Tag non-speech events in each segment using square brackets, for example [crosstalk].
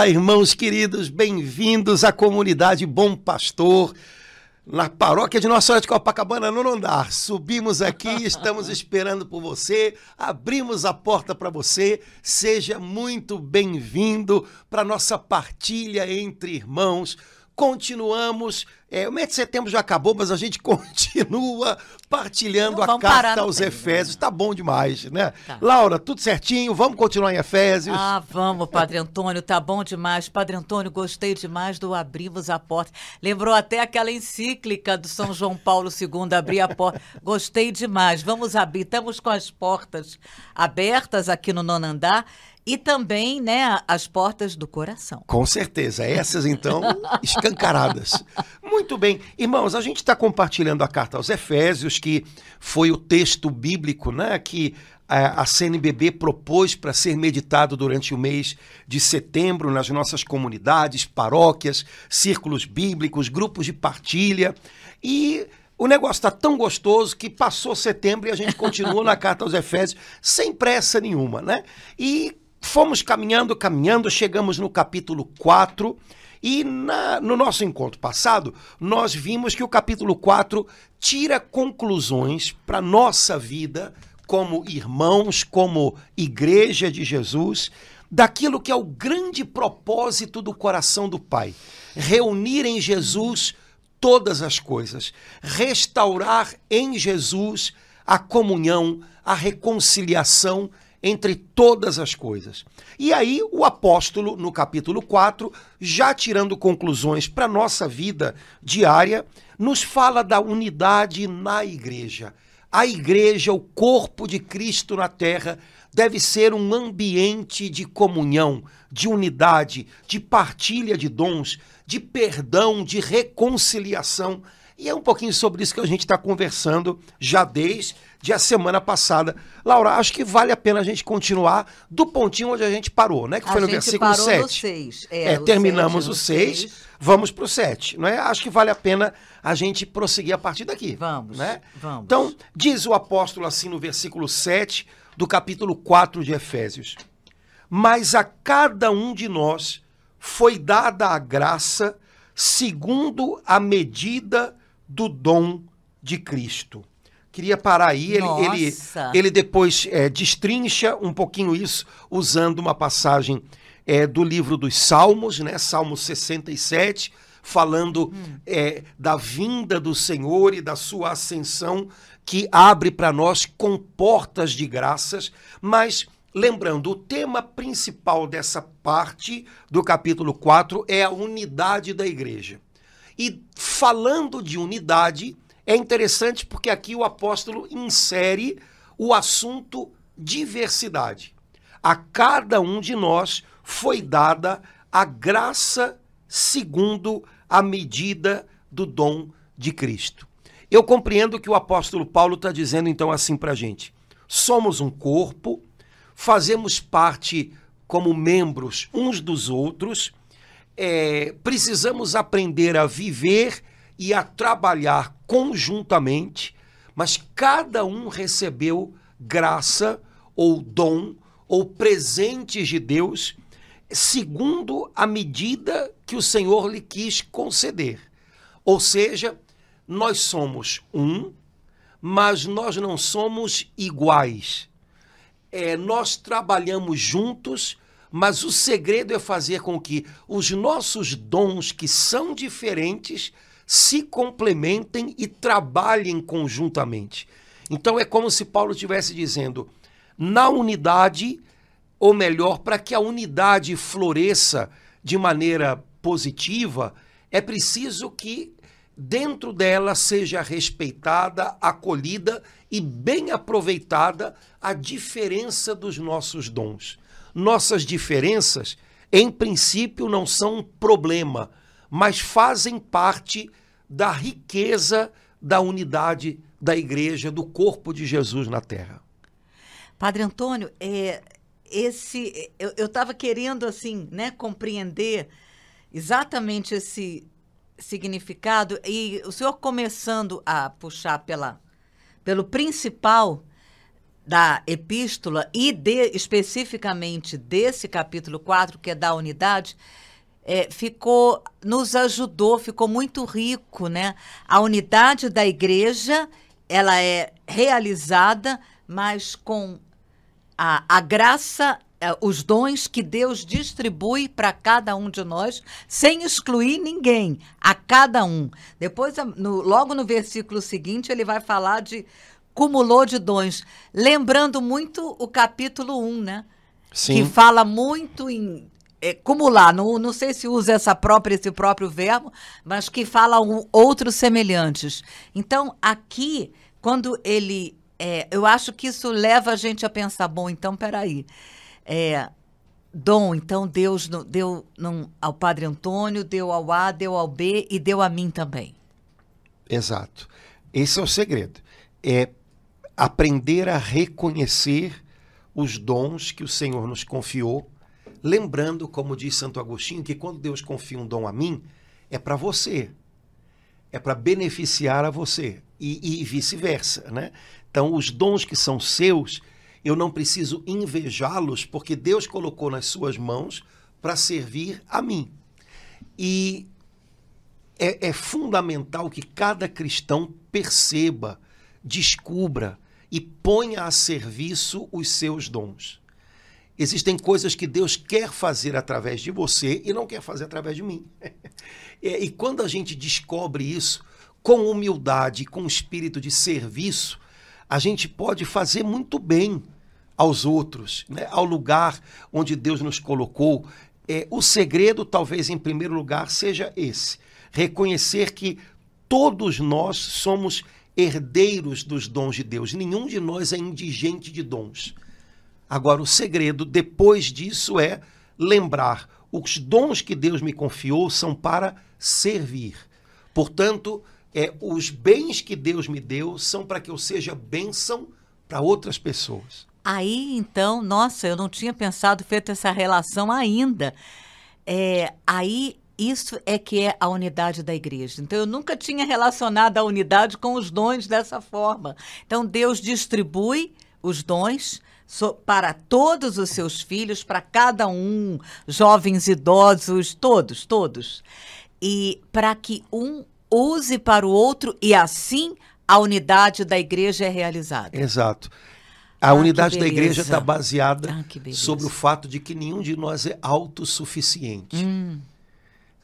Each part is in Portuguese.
Fala, irmãos queridos, bem-vindos à comunidade Bom Pastor, na paróquia de Nossa Senhora de Copacabana, no andar. Subimos aqui, [laughs] estamos esperando por você, abrimos a porta para você. Seja muito bem-vindo para nossa partilha entre irmãos continuamos. É, o mês de setembro já acabou, mas a gente [laughs] continua partilhando a carta aos Efésios. Tá bom demais, né? Tá. Laura, tudo certinho? Vamos continuar em Efésios? Ah, vamos, Padre Antônio, tá bom demais. Padre Antônio, gostei demais do Abrimos a Porta. Lembrou até aquela encíclica do São João Paulo II, Abrir a Porta. Gostei demais. Vamos abrir. Estamos com as portas abertas aqui no nono andar e também, né, as portas do coração. Com certeza. Essas, então, [laughs] escancaradas. Muito bem. Irmãos, a gente está compartilhando a carta aos Efésios, que foi o texto bíblico, né, que a CNBB propôs para ser meditado durante o mês de setembro nas nossas comunidades, paróquias, círculos bíblicos, grupos de partilha. E o negócio está tão gostoso que passou setembro e a gente continua na carta aos Efésios sem pressa nenhuma, né? E Fomos caminhando, caminhando, chegamos no capítulo 4 e na, no nosso encontro passado, nós vimos que o capítulo 4 tira conclusões para nossa vida como irmãos, como igreja de Jesus, daquilo que é o grande propósito do coração do Pai: reunir em Jesus todas as coisas, restaurar em Jesus a comunhão, a reconciliação entre todas as coisas. E aí o apóstolo, no capítulo 4, já tirando conclusões para a nossa vida diária, nos fala da unidade na igreja. A igreja, o corpo de Cristo na terra, deve ser um ambiente de comunhão, de unidade, de partilha de dons, de perdão, de reconciliação. E é um pouquinho sobre isso que a gente está conversando já desde a semana passada. Laura, acho que vale a pena a gente continuar do pontinho onde a gente parou, né? Que foi a no versículo 7. No 6. É, é terminamos o 6, vamos para o 7. Não é? Acho que vale a pena a gente prosseguir a partir daqui. Vamos. Né? Vamos. Então, diz o apóstolo assim no versículo 7 do capítulo 4 de Efésios: Mas a cada um de nós foi dada a graça segundo a medida do dom de Cristo. Queria parar aí, ele, ele, ele, depois é, destrincha um pouquinho isso usando uma passagem é, do livro dos Salmos, né? Salmo 67, falando hum. é, da vinda do Senhor e da sua ascensão, que abre para nós com portas de graças, mas lembrando, o tema principal dessa parte do capítulo 4 é a unidade da igreja. E falando de unidade, é interessante porque aqui o apóstolo insere o assunto diversidade. A cada um de nós foi dada a graça segundo a medida do dom de Cristo. Eu compreendo que o apóstolo Paulo está dizendo então assim para a gente: somos um corpo, fazemos parte como membros uns dos outros é, precisamos aprender a viver e a trabalhar conjuntamente, mas cada um recebeu graça ou dom ou presentes de Deus segundo a medida que o Senhor lhe quis conceder. Ou seja, nós somos um, mas nós não somos iguais. É, nós trabalhamos juntos mas o segredo é fazer com que os nossos dons, que são diferentes, se complementem e trabalhem conjuntamente. Então é como se Paulo estivesse dizendo: na unidade, ou melhor, para que a unidade floresça de maneira positiva, é preciso que dentro dela seja respeitada, acolhida e bem aproveitada a diferença dos nossos dons. Nossas diferenças, em princípio, não são um problema, mas fazem parte da riqueza da unidade da igreja, do corpo de Jesus na terra. Padre Antônio, é, esse eu estava querendo assim, né, compreender exatamente esse significado e o senhor começando a puxar pela pelo principal da epístola e de, especificamente desse capítulo 4, que é da unidade, é, ficou, nos ajudou, ficou muito rico, né? A unidade da igreja, ela é realizada, mas com a, a graça, é, os dons que Deus distribui para cada um de nós, sem excluir ninguém, a cada um. Depois, no, logo no versículo seguinte, ele vai falar de cumulou de dons, lembrando muito o capítulo 1, né? Sim. Que fala muito em é, cumular, não, não sei se usa essa própria, esse próprio verbo, mas que fala um, outros semelhantes. Então, aqui, quando ele. É, eu acho que isso leva a gente a pensar, bom, então, peraí. É, dom, então Deus deu não, ao Padre Antônio, deu ao A, deu ao B e deu a mim também. Exato. Esse é o segredo. É aprender a reconhecer os dons que o Senhor nos confiou Lembrando, como diz Santo Agostinho, que quando Deus confia um dom a mim, é para você. É para beneficiar a você. E, e vice-versa, né? Então, os dons que são seus, eu não preciso invejá-los, porque Deus colocou nas suas mãos para servir a mim. E é, é, fundamental que cada cristão perceba, descubra e ponha a serviço os seus dons. Existem coisas que Deus quer fazer através de você e não quer fazer através de mim. [laughs] e quando a gente descobre isso, com humildade, com espírito de serviço, a gente pode fazer muito bem aos outros, né? ao lugar onde Deus nos colocou. É, o segredo, talvez, em primeiro lugar, seja esse: reconhecer que todos nós somos herdeiros dos dons de Deus. Nenhum de nós é indigente de dons. Agora, o segredo depois disso é lembrar: os dons que Deus me confiou são para servir. Portanto, é, os bens que Deus me deu são para que eu seja bênção para outras pessoas. Aí, então, nossa, eu não tinha pensado, feito essa relação ainda. É, aí, isso é que é a unidade da igreja. Então, eu nunca tinha relacionado a unidade com os dons dessa forma. Então, Deus distribui os dons para todos os seus filhos, para cada um, jovens, idosos, todos, todos. E para que um use para o outro e assim a unidade da igreja é realizada. Exato. A ah, unidade da igreja está baseada ah, sobre o fato de que nenhum de nós é autossuficiente. Hum.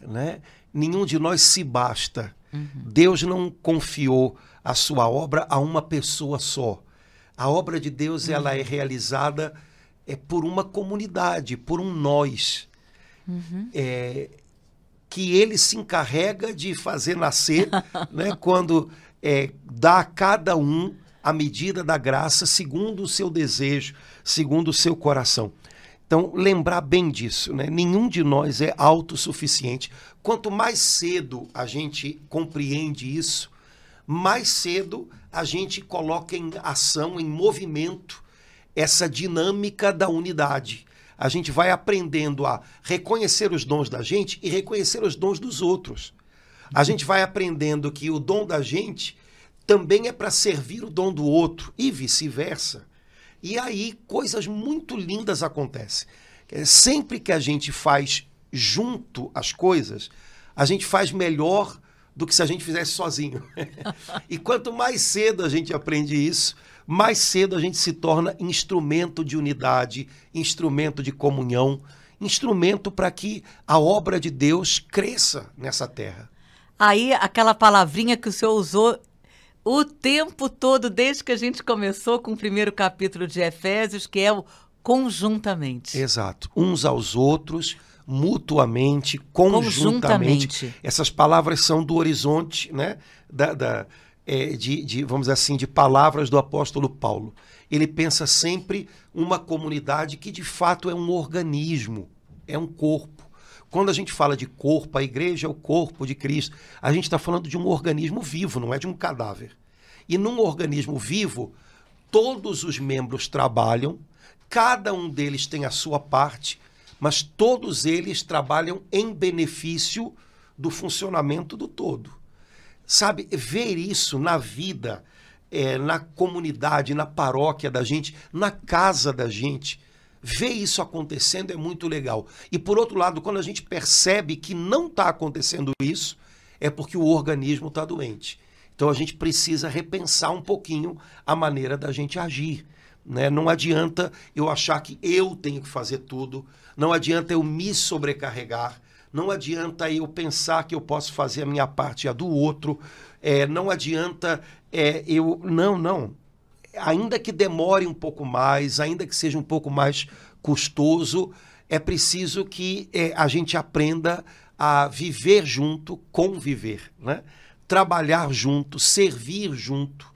Né? Nenhum de nós se basta. Uhum. Deus não confiou a sua obra a uma pessoa só. A obra de Deus ela é realizada é por uma comunidade, por um nós. Uhum. É, que ele se encarrega de fazer nascer [laughs] né, quando é, dá a cada um a medida da graça segundo o seu desejo, segundo o seu coração. Então, lembrar bem disso, né? nenhum de nós é autossuficiente. Quanto mais cedo a gente compreende isso, mais cedo a gente coloca em ação, em movimento, essa dinâmica da unidade. A gente vai aprendendo a reconhecer os dons da gente e reconhecer os dons dos outros. A gente vai aprendendo que o dom da gente também é para servir o dom do outro e vice-versa. E aí coisas muito lindas acontecem. Sempre que a gente faz junto as coisas, a gente faz melhor do que se a gente fizesse sozinho. [laughs] e quanto mais cedo a gente aprende isso, mais cedo a gente se torna instrumento de unidade, instrumento de comunhão, instrumento para que a obra de Deus cresça nessa terra. Aí, aquela palavrinha que o senhor usou o tempo todo, desde que a gente começou com o primeiro capítulo de Efésios, que é o conjuntamente. Exato. Uns aos outros, mutuamente, conjuntamente. conjuntamente. Essas palavras são do horizonte, né? Da, da é, de, de, vamos dizer assim, de palavras do apóstolo Paulo. Ele pensa sempre uma comunidade que de fato é um organismo, é um corpo. Quando a gente fala de corpo, a igreja é o corpo de Cristo, a gente está falando de um organismo vivo, não é de um cadáver. E num organismo vivo, todos os membros trabalham, cada um deles tem a sua parte, mas todos eles trabalham em benefício do funcionamento do todo. Sabe, ver isso na vida é, na comunidade, na paróquia da gente, na casa da gente. Ver isso acontecendo é muito legal. E por outro lado, quando a gente percebe que não está acontecendo isso, é porque o organismo está doente. Então a gente precisa repensar um pouquinho a maneira da gente agir. Né? Não adianta eu achar que eu tenho que fazer tudo, não adianta eu me sobrecarregar, não adianta eu pensar que eu posso fazer a minha parte e a do outro, é, não adianta é, eu. Não, não. Ainda que demore um pouco mais, ainda que seja um pouco mais custoso, é preciso que é, a gente aprenda a viver junto, conviver, né? trabalhar junto, servir junto.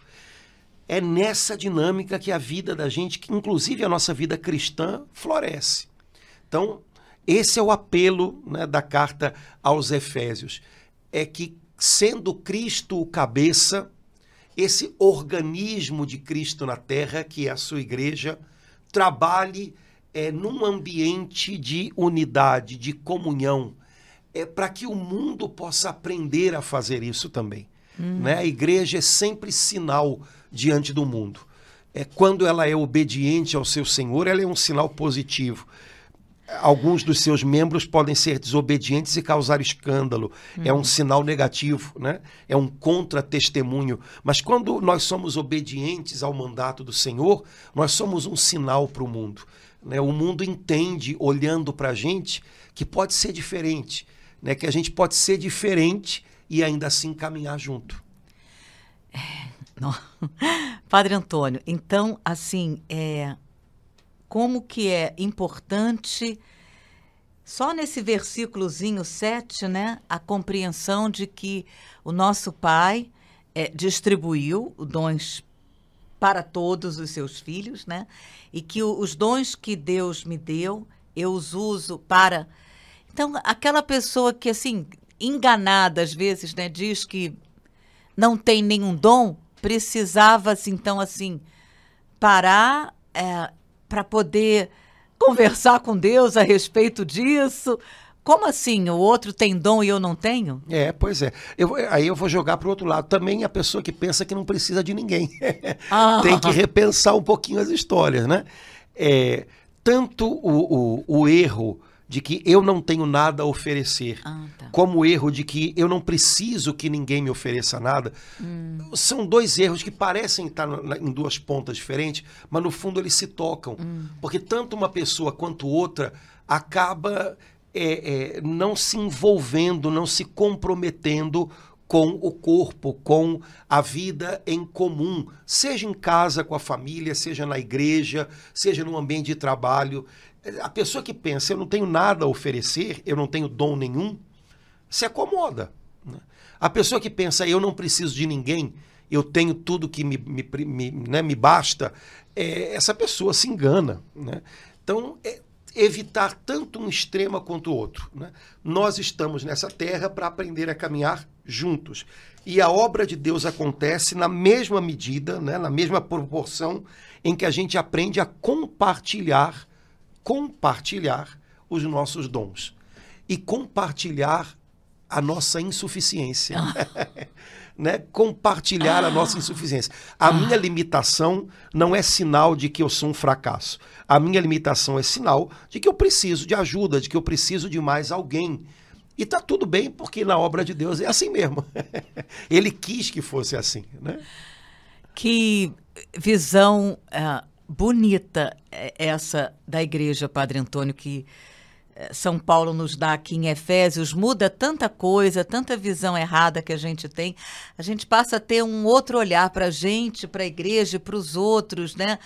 É nessa dinâmica que a vida da gente, que inclusive a nossa vida cristã, floresce. Então, esse é o apelo né, da carta aos Efésios. É que, sendo Cristo o cabeça, esse organismo de Cristo na terra, que é a sua igreja, trabalhe é, num ambiente de unidade, de comunhão, é para que o mundo possa aprender a fazer isso também. Hum. Né? A igreja é sempre sinal diante do mundo. É quando ela é obediente ao seu Senhor, ela é um sinal positivo. Alguns dos seus membros podem ser desobedientes e causar escândalo. Hum. É um sinal negativo, né? É um contra-testemunho. Mas quando nós somos obedientes ao mandato do Senhor, nós somos um sinal para o mundo. Né? O mundo entende, olhando para a gente, que pode ser diferente né, que a gente pode ser diferente e ainda assim caminhar junto. É, [laughs] Padre Antônio, então, assim, é, como que é importante, só nesse versículozinho 7, né, a compreensão de que o nosso Pai é, distribuiu dons para todos os seus filhos, né, e que o, os dons que Deus me deu, eu os uso para então, aquela pessoa que, assim, enganada às vezes, né, diz que não tem nenhum dom, precisava, então, assim, parar é, para poder conversar com Deus a respeito disso. Como assim? O outro tem dom e eu não tenho? É, pois é. Eu, aí eu vou jogar para o outro lado. Também a pessoa que pensa que não precisa de ninguém. [laughs] Ah. tem que repensar um pouquinho as histórias, né? É, tanto o, o, o erro de que eu não tenho nada a oferecer, ah, tá. como o erro de que eu não preciso que ninguém me ofereça nada. Hum. São dois erros que parecem estar em duas pontas diferentes, mas no fundo eles se tocam. Hum. Porque tanto uma pessoa quanto outra acaba é, é, não se envolvendo, não se comprometendo com o corpo, com a vida em comum, seja em casa com a família, seja na igreja, seja no ambiente de trabalho. A pessoa que pensa, eu não tenho nada a oferecer, eu não tenho dom nenhum, se acomoda. Né? A pessoa que pensa, eu não preciso de ninguém, eu tenho tudo que me, me, me, né, me basta, é, essa pessoa se engana. Né? Então, é, evitar tanto um extremo quanto o outro. Né? Nós estamos nessa terra para aprender a caminhar juntos. E a obra de Deus acontece na mesma medida, né, na mesma proporção em que a gente aprende a compartilhar compartilhar os nossos dons e compartilhar a nossa insuficiência. [laughs] né? Compartilhar a nossa insuficiência. A minha limitação não é sinal de que eu sou um fracasso. A minha limitação é sinal de que eu preciso de ajuda, de que eu preciso de mais alguém. E tá tudo bem, porque na obra de Deus é assim mesmo. [laughs] Ele quis que fosse assim. Né? Que visão uh, bonita é, essa da igreja, Padre Antônio, que é, São Paulo nos dá aqui em Efésios, muda tanta coisa, tanta visão errada que a gente tem. A gente passa a ter um outro olhar para a gente, para a igreja, para os outros, né?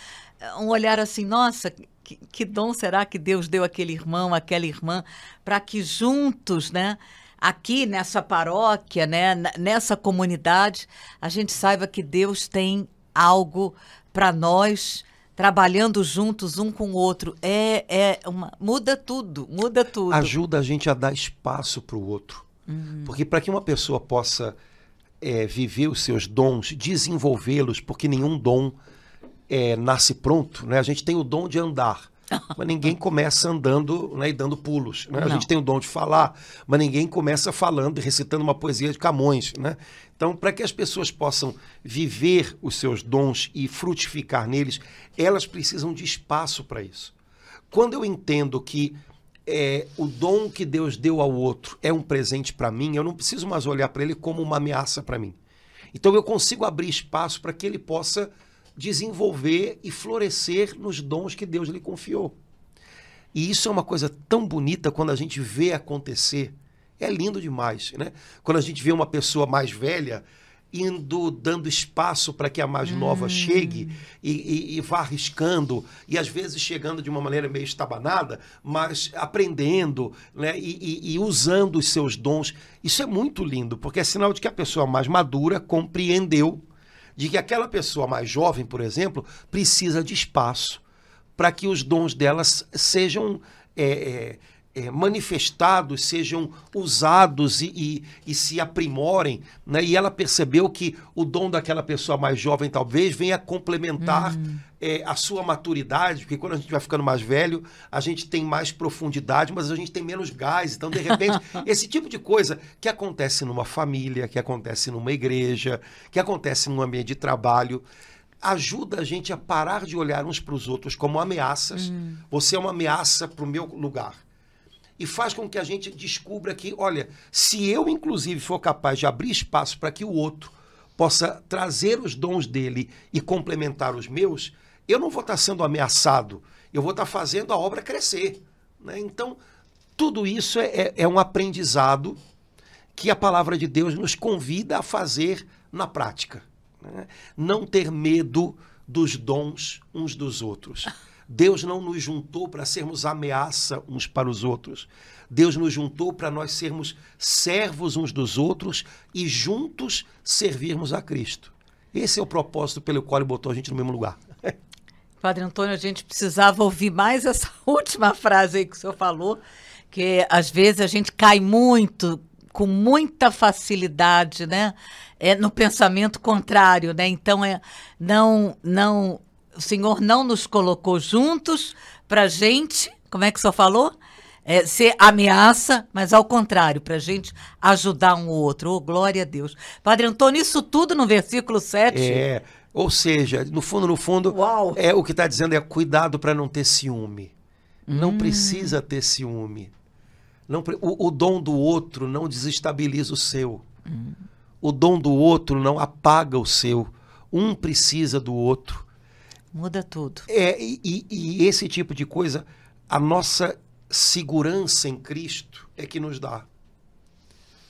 Um olhar assim, nossa, que, que dom será que Deus deu aquele irmão, aquela irmã, para que juntos, né? Aqui nessa paróquia, né, nessa comunidade, a gente saiba que Deus tem algo para nós trabalhando juntos um com o outro. É, é uma, muda tudo, muda tudo. Ajuda a gente a dar espaço para o outro. Uhum. Porque para que uma pessoa possa é, viver os seus dons, desenvolvê-los, porque nenhum dom é, nasce pronto, né? A gente tem o dom de andar. [laughs] mas ninguém começa andando né, e dando pulos. Né? A gente tem o dom de falar, mas ninguém começa falando e recitando uma poesia de Camões. Né? Então, para que as pessoas possam viver os seus dons e frutificar neles, elas precisam de espaço para isso. Quando eu entendo que é, o dom que Deus deu ao outro é um presente para mim, eu não preciso mais olhar para ele como uma ameaça para mim. Então eu consigo abrir espaço para que ele possa desenvolver e florescer nos dons que Deus lhe confiou. E isso é uma coisa tão bonita quando a gente vê acontecer. É lindo demais, né? Quando a gente vê uma pessoa mais velha indo dando espaço para que a mais nova chegue e, e- e vá arriscando e às vezes chegando de uma maneira meio estabanada, mas aprendendo né? e- e usando os seus dons. Isso é muito lindo, porque é sinal de que a pessoa mais madura compreendeu de que aquela pessoa mais jovem, por exemplo, precisa de espaço para que os dons delas sejam é, é, manifestados, sejam usados e, e- e se aprimorem. Né? E ela percebeu que o dom daquela pessoa mais jovem talvez venha complementar é, a sua maturidade, porque quando a gente vai ficando mais velho, a gente tem mais profundidade, mas a gente tem menos gás. Então, de repente, [laughs] esse tipo de coisa que acontece numa família, que acontece numa igreja, que acontece num ambiente de trabalho, ajuda a gente a parar de olhar uns para os outros como ameaças. Você é uma ameaça para o meu lugar. E faz com que a gente descubra que, olha, se eu, inclusive, for capaz de abrir espaço para que o outro possa trazer os dons dele e complementar os meus, eu não vou estar sendo ameaçado, eu vou estar fazendo a obra crescer. né? Então, tudo isso é- é- é um aprendizado que a palavra de Deus nos convida a fazer na prática. né? Não ter medo dos dons uns dos outros. [laughs] Deus não nos juntou para sermos ameaça uns para os outros. Deus nos juntou para nós sermos servos uns dos outros e juntos servirmos a Cristo. Esse é o propósito pelo qual ele botou a gente no mesmo lugar. [laughs] Padre Antônio, a gente precisava ouvir mais essa [laughs] última frase aí que o senhor falou, que às vezes a gente cai muito, com muita facilidade, né? É, no pensamento contrário, né? Então, é, não, não, o senhor não nos colocou juntos para gente, como é que o senhor falou? É, ser ameaça, mas ao contrário, para a gente ajudar um outro. Oh, glória a Deus. Padre Antônio, isso tudo no versículo 7? É, ou seja, no fundo, no fundo, Uau. é o que está dizendo é cuidado para não ter ciúme. Não precisa ter ciúme. Não, o, o dom do outro não desestabiliza o seu. O dom do outro não apaga o seu. Um precisa do outro. Muda tudo. É, e, e- esse tipo de coisa, a nossa segurança em Cristo é que nos dá.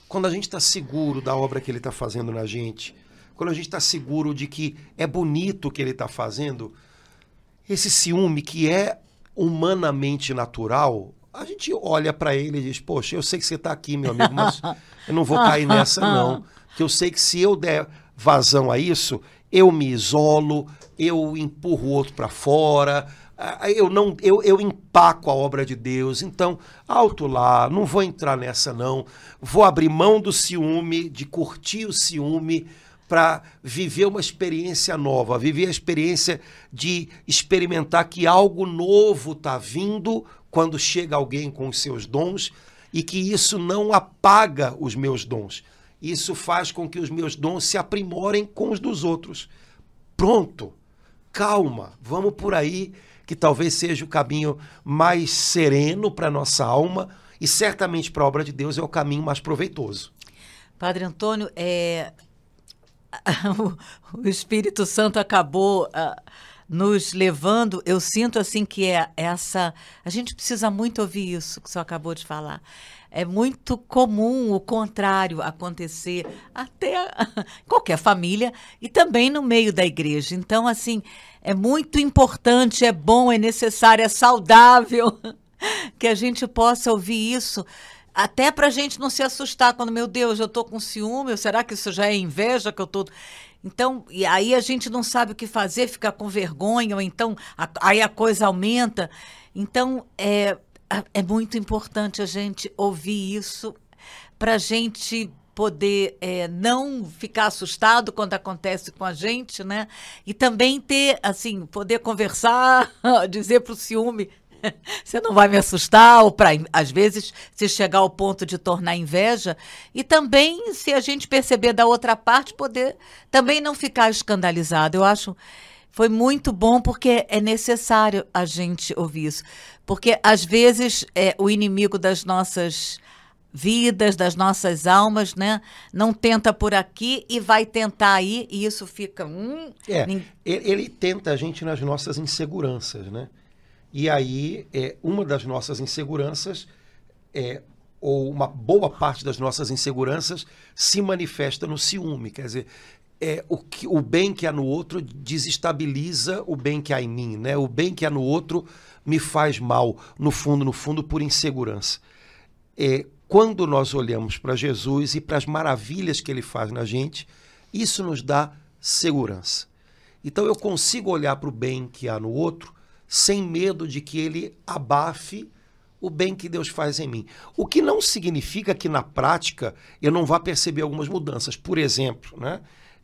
Quando a gente está seguro da obra que Ele está fazendo na gente, quando a gente está seguro de que é bonito o que Ele está fazendo, esse ciúme que é humanamente natural, a gente olha para ele e diz: Poxa, eu sei que você está aqui, meu amigo, mas [laughs] eu não vou cair nessa, não. Que eu sei que se eu der vazão a isso, eu me isolo, eu empurro o outro para fora, eu não eu, eu empaco a obra de Deus. Então, alto lá, não vou entrar nessa, não. Vou abrir mão do ciúme, de curtir o ciúme para viver uma experiência nova, viver a experiência de experimentar que algo novo está vindo quando chega alguém com os seus dons e que isso não apaga os meus dons. Isso faz com que os meus dons se aprimorem com os dos outros. Pronto, calma, vamos por aí, que talvez seja o caminho mais sereno para nossa alma e certamente para a obra de Deus é o caminho mais proveitoso. Padre Antônio, é, [laughs] o Espírito Santo acabou ah, nos levando. Eu sinto assim que é essa. A gente precisa muito ouvir isso que o senhor acabou de falar. É muito comum o contrário acontecer até [laughs] qualquer família e também no meio da igreja. Então, assim, é muito importante, é bom, é necessário, é saudável [laughs] que a gente possa ouvir isso. Até para a gente não se assustar quando, meu Deus, eu estou com ciúme, será que isso já é inveja que eu estou. Então, e aí a gente não sabe o que fazer, fica com vergonha, ou então a- aí a coisa aumenta. Então, é, é muito importante a gente ouvir isso para a gente poder é, não ficar assustado quando acontece com a gente, né? E também ter, assim, poder conversar, [laughs] dizer para o ciúme, [laughs] Você não vai me assustar, ou para, às vezes, se chegar ao ponto de tornar inveja. E também, se a gente perceber da outra parte, poder também não ficar escandalizado. Eu acho. Foi muito bom porque é necessário a gente ouvir isso. Porque, às vezes, é, o inimigo das nossas vidas, das nossas almas, né? Não tenta por aqui e vai tentar aí, e isso fica. Hum, é, ele, ele, tenta a gente nas nossas inseguranças, né? E aí, é, uma das nossas inseguranças, é, ou uma boa parte das nossas inseguranças, se manifesta no ciúme. Quer dizer, é, o, que, o bem que há no outro desestabiliza o bem que há em mim, né? O bem que há no outro me faz mal, no fundo, no fundo, por insegurança. É, quando nós olhamos para Jesus e para as maravilhas que ele faz na gente, isso nos dá segurança. Então eu consigo olhar para o bem que há no outro sem medo de que ele abafe o bem que Deus faz em mim. O que não significa que na prática eu não vá perceber algumas mudanças. Por exemplo, né?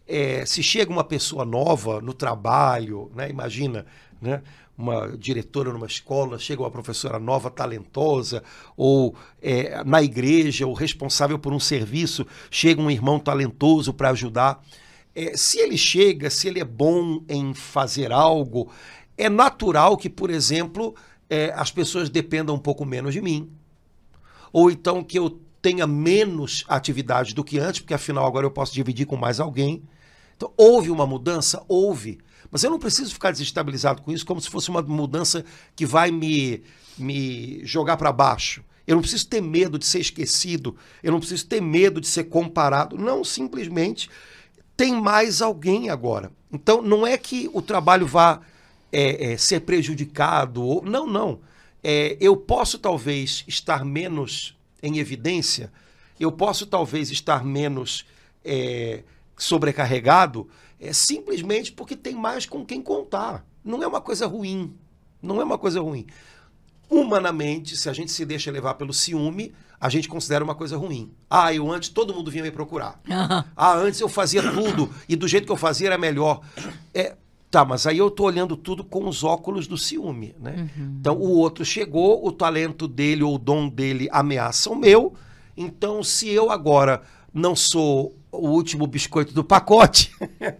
É, se chega uma pessoa nova no trabalho, né? imagina, né? Uma diretora numa escola, chega uma professora nova, talentosa, ou é, na igreja, o responsável por um serviço, chega um irmão talentoso para ajudar. É, se ele chega, se ele é bom em fazer algo, é natural que, por exemplo, é, as pessoas dependam um pouco menos de mim. Ou então que eu tenha menos atividade do que antes, porque afinal agora eu posso dividir com mais alguém. Então, houve uma mudança? Houve. Mas eu não preciso ficar desestabilizado com isso como se fosse uma mudança que vai me, me jogar para baixo. Eu não preciso ter medo de ser esquecido, eu não preciso ter medo de ser comparado. Não, simplesmente tem mais alguém agora. Então, não é que o trabalho vá é, é, ser prejudicado. Ou... Não, não. É, eu posso talvez estar menos em evidência, eu posso talvez estar menos é, sobrecarregado é simplesmente porque tem mais com quem contar. Não é uma coisa ruim. Não é uma coisa ruim. Humanamente, se a gente se deixa levar pelo ciúme, a gente considera uma coisa ruim. Ah, eu antes todo mundo vinha me procurar. [laughs] Ah, antes eu fazia tudo e do jeito que eu fazia era melhor. É, tá, mas aí eu tô olhando tudo com os óculos do ciúme, né? Uhum. Então o outro chegou, o talento dele ou o dom dele ameaça o meu. Então se eu agora não sou o último biscoito do pacote,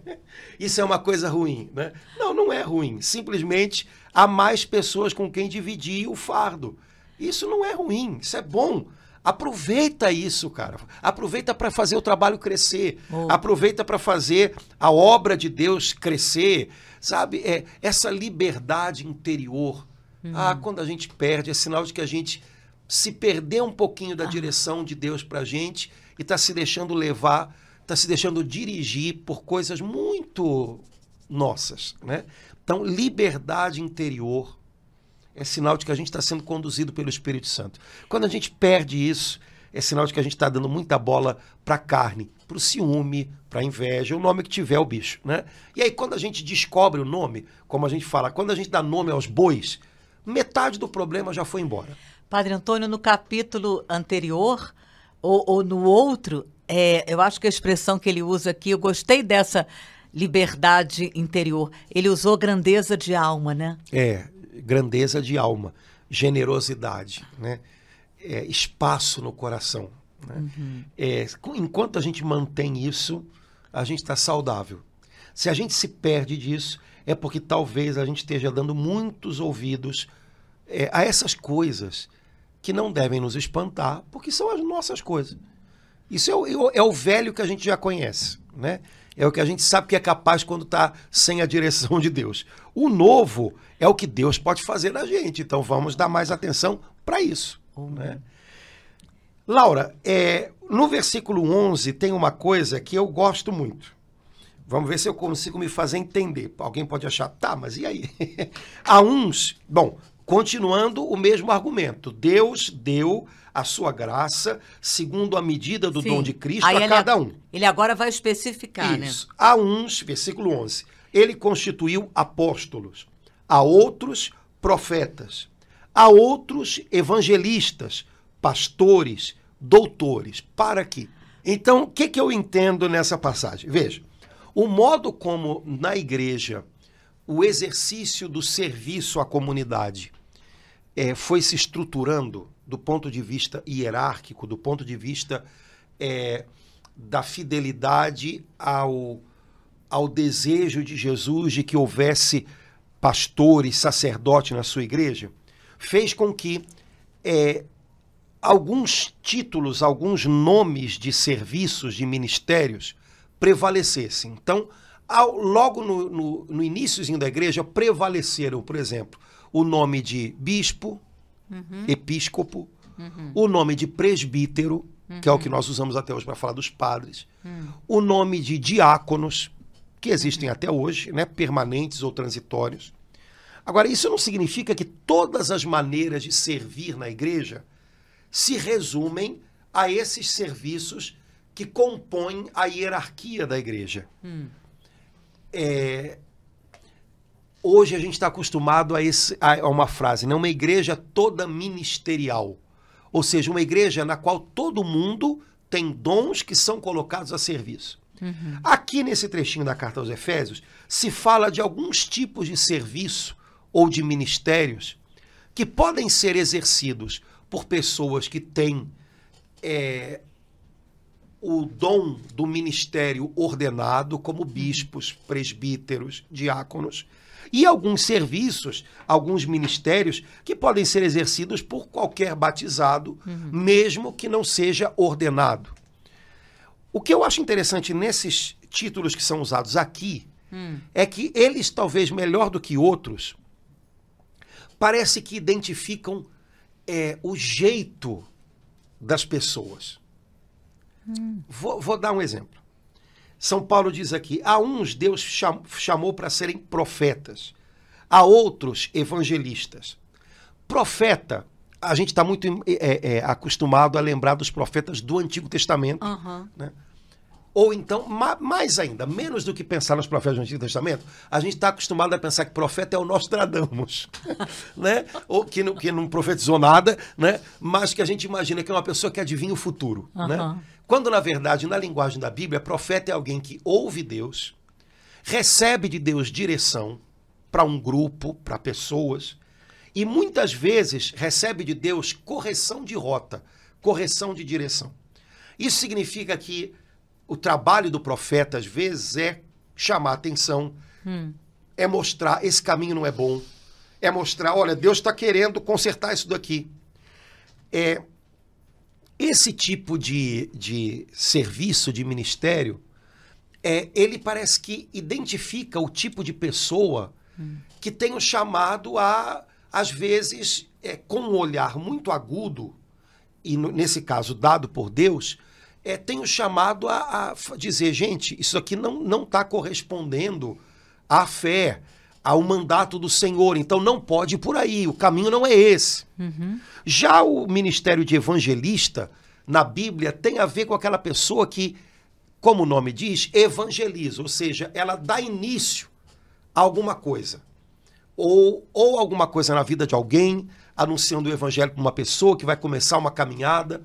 [laughs] isso é uma coisa ruim, né? Não, não é ruim. Simplesmente há mais pessoas com quem dividir o fardo. Isso não é ruim, isso é bom. Aproveita isso, cara. Aproveita para fazer o trabalho crescer. Oh. Aproveita para fazer a obra de Deus crescer. Sabe? É essa liberdade interior. Uhum. Ah, quando a gente perde, é sinal de que a gente se perdeu um pouquinho da ah. direção de Deus para a gente e está se deixando levar, está se deixando dirigir por coisas muito nossas. Né? Então, liberdade interior é sinal de que a gente está sendo conduzido pelo Espírito Santo. Quando a gente perde isso, é sinal de que a gente está dando muita bola para a carne, para o ciúme, para a inveja, o nome que tiver o bicho. Né? E aí, quando a gente descobre o nome, como a gente fala, quando a gente dá nome aos bois, metade do problema já foi embora. Padre Antônio, no capítulo anterior, ou, ou no outro, é, eu acho que a expressão que ele usa aqui, eu gostei dessa liberdade interior. Ele usou grandeza de alma, né? É, grandeza de alma, generosidade, né? É, espaço no coração. Né? Uhum. É, enquanto a gente mantém isso, a gente está saudável. Se a gente se perde disso, é porque talvez a gente esteja dando muitos ouvidos é, a essas coisas que não devem nos espantar, porque são as nossas coisas. Isso é o, é o velho que a gente já conhece, né? É o que a gente sabe que é capaz quando está sem a direção de Deus. O novo é o que Deus pode fazer na gente. Então vamos dar mais atenção para isso. Né? Laura, é, no versículo 11 tem uma coisa que eu gosto muito. Vamos ver se eu consigo me fazer entender. Alguém pode achar, tá, mas e aí? [laughs] Há uns, bom, Continuando o mesmo argumento, Deus deu a sua graça segundo a medida do Sim. dom de Cristo Aí a cada um. Ele agora vai especificar, né? Isso. né? A uns, versículo 11, ele constituiu apóstolos, a outros profetas, a outros evangelistas, pastores, doutores. Para quê? Então, o que, que eu entendo nessa passagem? Veja, o modo como na igreja o exercício do serviço à comunidade é, foi se estruturando do ponto de vista hierárquico, do ponto de vista é, da fidelidade ao, ao desejo de Jesus de que houvesse pastores, sacerdote na sua igreja, fez com que é, alguns títulos, alguns nomes de serviços, de ministérios, prevalecessem. Então, ao, logo no, no, no iníciozinho da igreja, prevaleceram, por exemplo, o nome de bispo, uhum. episcopo, uhum. o nome de presbítero, uhum. que é o que nós usamos até hoje para falar dos padres, hum. o nome de diáconos, que existem até hoje, né, permanentes ou transitórios. Agora, isso não significa que todas as maneiras de servir na igreja se resumem a esses serviços que compõem a hierarquia da igreja. Hum. É, hoje a gente está acostumado a, esse, a, uma frase, né? uma igreja toda ministerial. Ou seja, uma igreja na qual todo mundo tem dons que são colocados a serviço. Uhum. Aqui nesse trechinho da carta aos Efésios, se fala de alguns tipos de serviço ou de ministérios que podem ser exercidos por pessoas que têm é, o dom do ministério ordenado, como bispos, presbíteros, diáconos, e alguns serviços, alguns ministérios que podem ser exercidos por qualquer batizado, uhum. mesmo que não seja ordenado. O que eu acho interessante nesses títulos que são usados aqui hum. é que eles, talvez melhor do que outros, parece que identificam é, o jeito das pessoas. Hum. Vou, vou, dar um exemplo. São Paulo diz aqui: a uns Deus chamou para serem profetas, a outros evangelistas. Profeta, a gente está muito é, é, acostumado a lembrar dos profetas do Antigo Testamento. Uhum. Né? Ou então, mais ainda, menos do que pensar nos profetas do Antigo Testamento, a gente está acostumado a pensar que profeta é o Nostradamus, [laughs] né? Ou que não, que não profetizou nada, né? Mas que a gente imagina que é uma pessoa que adivinha o futuro, uhum. né? Quando, na verdade, na linguagem da Bíblia, profeta é alguém que ouve Deus, recebe de Deus direção para um grupo, para pessoas, e muitas vezes recebe de Deus correção de rota, correção de direção. Isso significa que o trabalho do profeta, às vezes, é chamar atenção, hum. é mostrar esse caminho não é bom, é mostrar, olha, Deus está querendo consertar isso daqui. É, esse tipo de, de serviço, de ministério, é, ele parece que identifica o tipo de pessoa hum. que tem o chamado a, às vezes, é, com um olhar muito agudo, e no, nesse caso dado por Deus, é, tenho chamado a, a, dizer, gente, isso aqui não está correspondendo à fé, ao mandato do Senhor, então não pode ir por aí, o caminho não é esse. Uhum. Já o ministério de evangelista, na Bíblia, tem a ver com aquela pessoa que, como o nome diz, evangeliza, ou seja, ela dá início a alguma coisa. Ou, ou alguma coisa na vida de alguém, anunciando o evangelho para uma pessoa que vai começar uma caminhada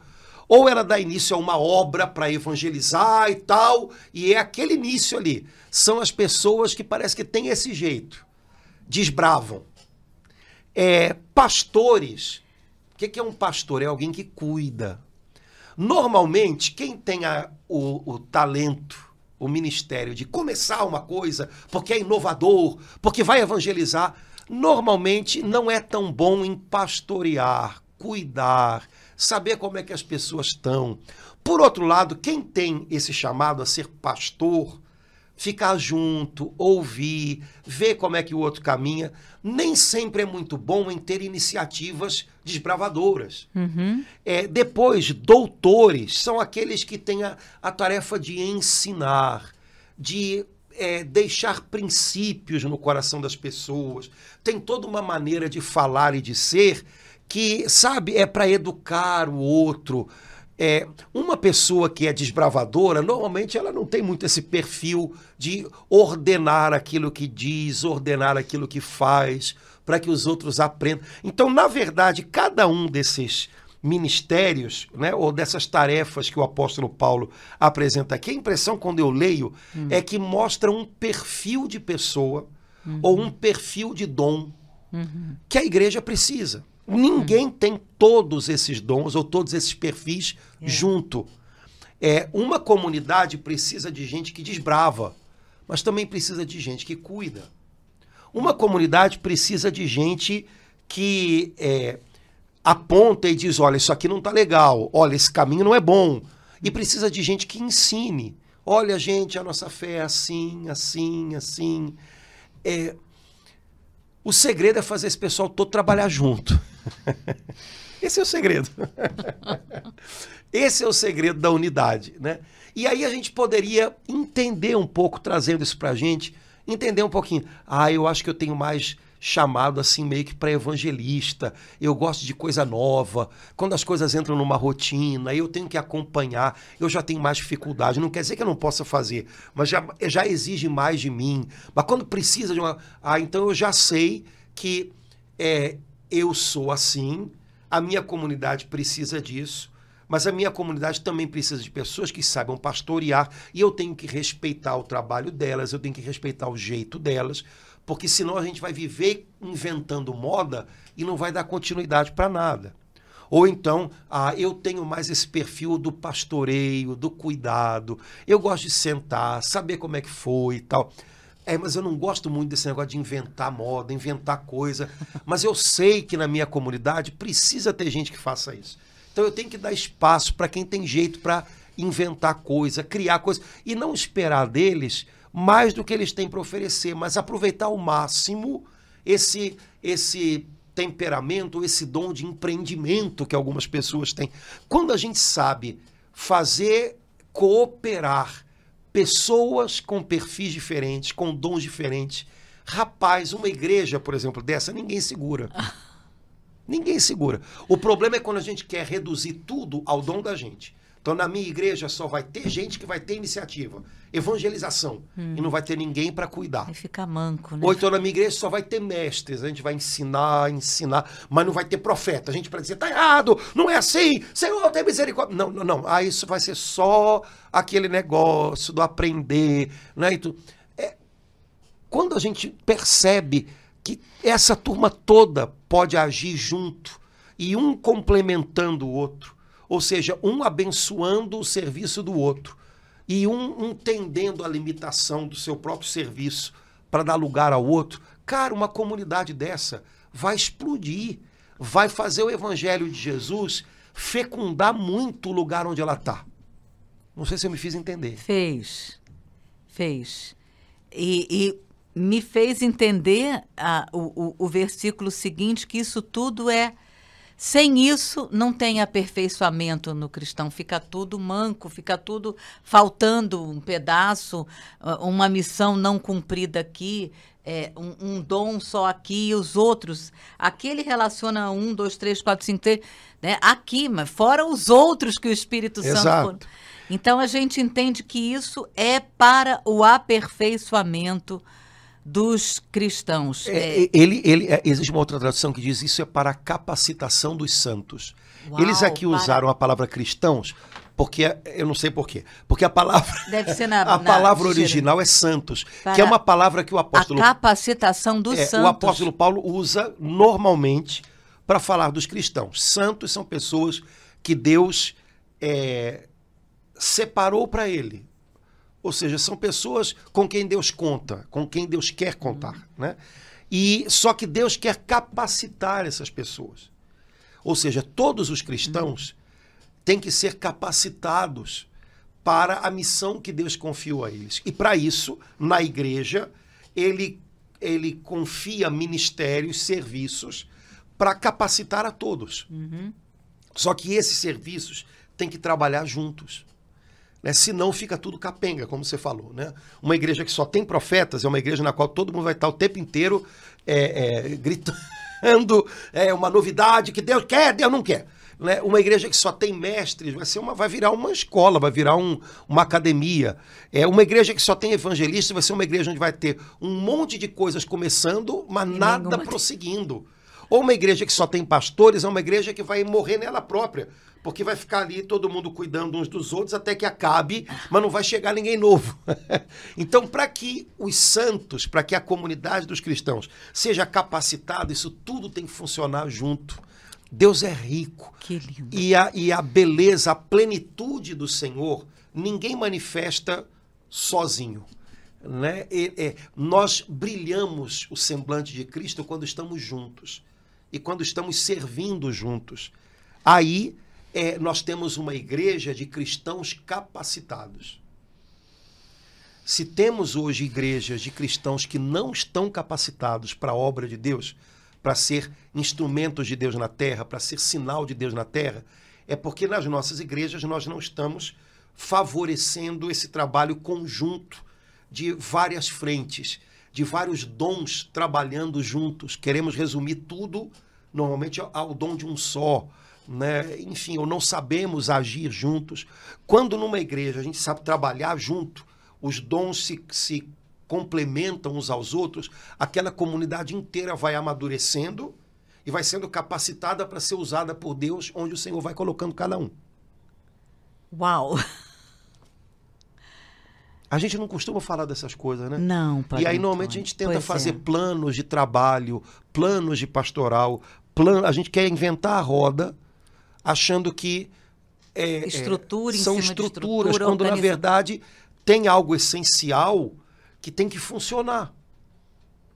ou ela dá início a uma obra para evangelizar e tal, e é aquele início ali. São as pessoas que parece que têm esse jeito, desbravam. É, pastores. O que, que é um pastor? É alguém que cuida. Normalmente, quem tem a, o, o talento, o ministério de começar uma coisa, porque é inovador, porque vai evangelizar, normalmente não é tão bom em pastorear, cuidar, saber como é que as pessoas estão. Por outro lado, quem tem esse chamado a ser pastor, ficar junto, ouvir, ver como é que o outro caminha, nem sempre é muito bom em ter iniciativas desbravadoras. Uhum. É, depois, doutores são aqueles que têm a, a tarefa de ensinar, de é, deixar princípios no coração das pessoas, tem toda uma maneira de falar e de ser que, sabe, é para educar o outro. É, uma pessoa que é desbravadora, normalmente ela não tem muito esse perfil de ordenar aquilo que diz, ordenar aquilo que faz, para que os outros aprendam. Então, na verdade, cada um desses ministérios, né, ou dessas tarefas que o apóstolo Paulo apresenta aqui, a impressão quando eu leio hum. é que mostra um perfil de pessoa uhum. ou um perfil de dom uhum. que a igreja precisa. Ninguém tem todos esses dons ou todos esses perfis É. junto. É, uma comunidade precisa de gente que desbrava, mas também precisa de gente que cuida. Uma comunidade precisa de gente que é, aponta e diz: olha, isso aqui não está legal, olha, esse caminho não é bom. E precisa de gente que ensine. Olha, gente, a nossa fé é assim, assim, assim. É, o segredo é fazer esse pessoal todo trabalhar junto. [laughs] Esse é o segredo. [laughs] Esse é o segredo da unidade, né? E aí a gente poderia entender um pouco, trazendo isso pra gente, entender um pouquinho. Ah, eu acho que eu tenho mais chamado assim meio que para evangelista. Eu gosto de coisa nova. Quando as coisas entram numa rotina, eu tenho que acompanhar. Eu já tenho mais dificuldade. Não quer dizer que eu não possa fazer, mas já, já exige mais de mim. Mas quando precisa de uma, ah, então eu já sei que é, eu sou assim. A minha comunidade precisa disso. Mas a minha comunidade também precisa de pessoas que saibam pastorear e eu tenho que respeitar o trabalho delas, eu tenho que respeitar o jeito delas, porque senão a gente vai viver inventando moda e não vai dar continuidade para nada. Ou então, ah, eu tenho mais esse perfil do pastoreio, do cuidado, eu gosto de sentar, saber como é que foi e tal. É, mas eu não gosto muito desse negócio de inventar moda, inventar coisa. Mas eu sei que na minha comunidade precisa ter gente que faça isso. Então eu tenho que dar espaço para quem tem jeito para inventar coisa, criar coisa e não esperar deles mais do que eles têm para oferecer, mas aproveitar ao máximo esse esse temperamento, esse dom de empreendimento que algumas pessoas têm. Quando a gente sabe fazer cooperar pessoas com perfis diferentes, com dons diferentes, rapaz, uma igreja, por exemplo, dessa ninguém segura. [laughs] Ninguém segura. O problema é quando a gente quer reduzir tudo ao dom da gente. Então, na minha igreja só vai ter gente que vai ter iniciativa, evangelização, e não vai ter ninguém para cuidar. Vai ficar manco, né? Ou então na minha igreja só vai ter mestres, a gente vai ensinar, ensinar, mas não vai ter profeta. A gente para dizer, tá errado, não é assim, Senhor, tem misericórdia. Não, não, não. Ah, isso vai ser só aquele negócio do aprender, né? E tu... é, quando a gente percebe que essa turma toda pode agir junto e um complementando o outro, ou seja, um abençoando o serviço do outro e um entendendo a limitação do seu próprio serviço para dar lugar ao outro, cara, uma comunidade dessa vai explodir, vai fazer o evangelho de Jesus fecundar muito o lugar onde ela está. Não sei se eu me fiz entender. Fez. Fez. E, e me fez entender ah, o, o, o versículo seguinte, que isso tudo é. Sem isso, não tem aperfeiçoamento no cristão. Fica tudo manco, fica tudo faltando um pedaço, ah, uma missão não cumprida aqui, é, um, um dom só aqui e os outros. Aqui ele relaciona um, dois, três, quatro, cinco, três, né? aqui, mas fora os outros que o Espírito Santo. Exato. Então a gente entende que isso é para o aperfeiçoamento dos cristãos. É, É, ele, ele, é, existe uma outra tradução que diz isso é para a capacitação dos santos. Uau, Eles aqui para- usaram a palavra cristãos porque eu não sei porquê. Porque a palavra na- [laughs] a na- palavra original é santos, Para que é uma palavra que o a apóstolo capacitação dos é, santos. o apóstolo Paulo usa normalmente para falar dos cristãos. Santos são pessoas que Deus é, separou para ele. Ou seja, são pessoas com quem Deus conta, com quem Deus quer contar. Né? E Só que Deus quer capacitar essas pessoas. Ou seja, todos os cristãos têm que ser capacitados para a missão que Deus confiou a eles. E para isso, na igreja, ele, ele confia ministérios, serviços para capacitar a todos. Só que esses serviços têm que trabalhar juntos. Né? Senão fica tudo capenga, como você falou. Né? Uma igreja que só tem profetas é uma igreja na qual todo mundo vai estar o tempo inteiro é, é, gritando é, uma novidade que Deus quer, Deus não quer. Né? Uma igreja que só tem mestres vai, ser uma, vai virar uma escola, vai virar um, uma academia. É Uma igreja que só tem evangelistas vai ser uma igreja onde vai ter um monte de coisas começando, mas E nada nenhuma- prosseguindo. Ou uma igreja que só tem pastores é uma igreja que vai morrer nela própria. Porque vai ficar ali todo mundo cuidando uns dos outros até que acabe, mas não vai chegar ninguém novo. [laughs] então, para que os santos, para que a comunidade dos cristãos seja capacitada, isso tudo tem que funcionar junto. Deus é rico. Que lindo. E a, e a beleza, a plenitude do Senhor, ninguém manifesta sozinho. Né? E, é, nós brilhamos o semblante de Cristo quando estamos juntos e quando estamos servindo juntos. Aí é, nós temos uma igreja de cristãos capacitados. Se temos hoje igrejas de cristãos que não estão capacitados para a obra de Deus, para ser instrumentos de Deus na terra, para ser sinal de Deus na terra, é porque nas nossas igrejas nós não estamos favorecendo esse trabalho conjunto de várias frentes, de vários dons trabalhando juntos. Queremos resumir tudo normalmente ao dom de um só. Né? Enfim, ou não sabemos agir juntos. Quando numa igreja a gente sabe trabalhar junto, os dons se, se complementam uns aos outros, aquela comunidade inteira vai amadurecendo e vai sendo capacitada para ser usada por Deus, onde o Senhor vai colocando cada um. Uau! A gente não costuma falar dessas coisas, né? Não, pai. E aí, normalmente, a gente tenta pois fazer é. planos de trabalho, planos de pastoral, plano, a gente quer inventar a roda, achando que é, estrutura é, são estruturas, estrutura, quando, na verdade, tem algo essencial que tem que funcionar.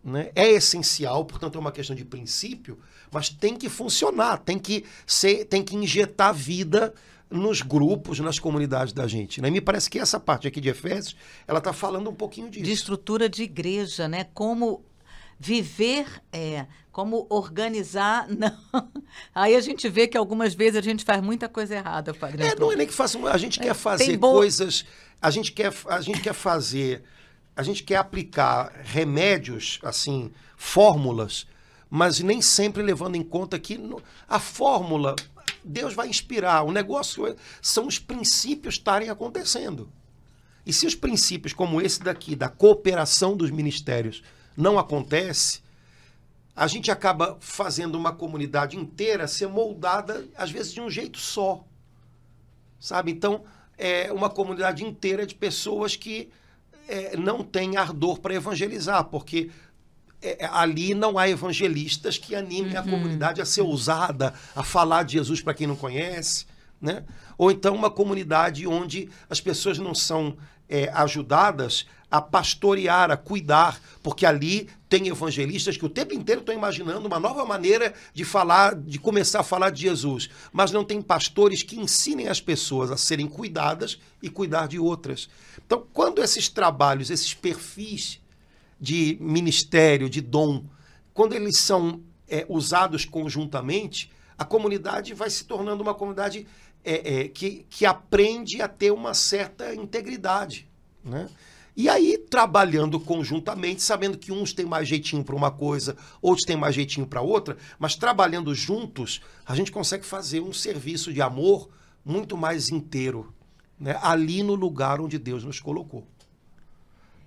Né? É essencial, portanto, é uma questão de princípio, mas tem que funcionar, tem que ser, tem que injetar vida nos grupos, nas comunidades da gente. Né? Me parece que essa parte aqui de Efésios, ela está falando um pouquinho disso. De estrutura de igreja, né? Como viver é, como organizar, [laughs] não. Aí a gente vê que algumas vezes a gente faz muita coisa errada, Padre. É, não é nem que faça, a gente é, quer fazer coisas, a gente quer, a gente quer fazer, a gente quer aplicar remédios, assim, fórmulas, mas nem sempre levando em conta que a fórmula Deus vai inspirar. O negócio é, são os princípios estarem acontecendo. E se os princípios como esse daqui, da cooperação dos ministérios, não acontece, a gente acaba fazendo uma comunidade inteira ser moldada, às vezes, de um jeito só. Sabe? Então, é uma comunidade inteira de pessoas que é, não têm ardor para evangelizar, porque é, é, ali não há evangelistas que animem uhum. a comunidade a ser ousada, a falar de Jesus para quem não conhece. Né? Ou então uma comunidade onde as pessoas não são é, ajudadas a pastorear, a cuidar, porque ali tem evangelistas que o tempo inteiro estão imaginando uma nova maneira de falar, de começar a falar de Jesus, mas não tem pastores que ensinem as pessoas a serem cuidadas e cuidar de outras. Então, quando esses trabalhos, esses perfis de ministério, de dom, quando eles são é, usados conjuntamente, a comunidade vai se tornando uma comunidade é, é, que, que aprende a ter uma certa integridade. Né? E aí, trabalhando conjuntamente, sabendo que uns têm mais jeitinho para uma coisa, outros têm mais jeitinho para outra, mas trabalhando juntos, a gente consegue fazer um serviço de amor muito mais inteiro, né? ali no lugar onde Deus nos colocou.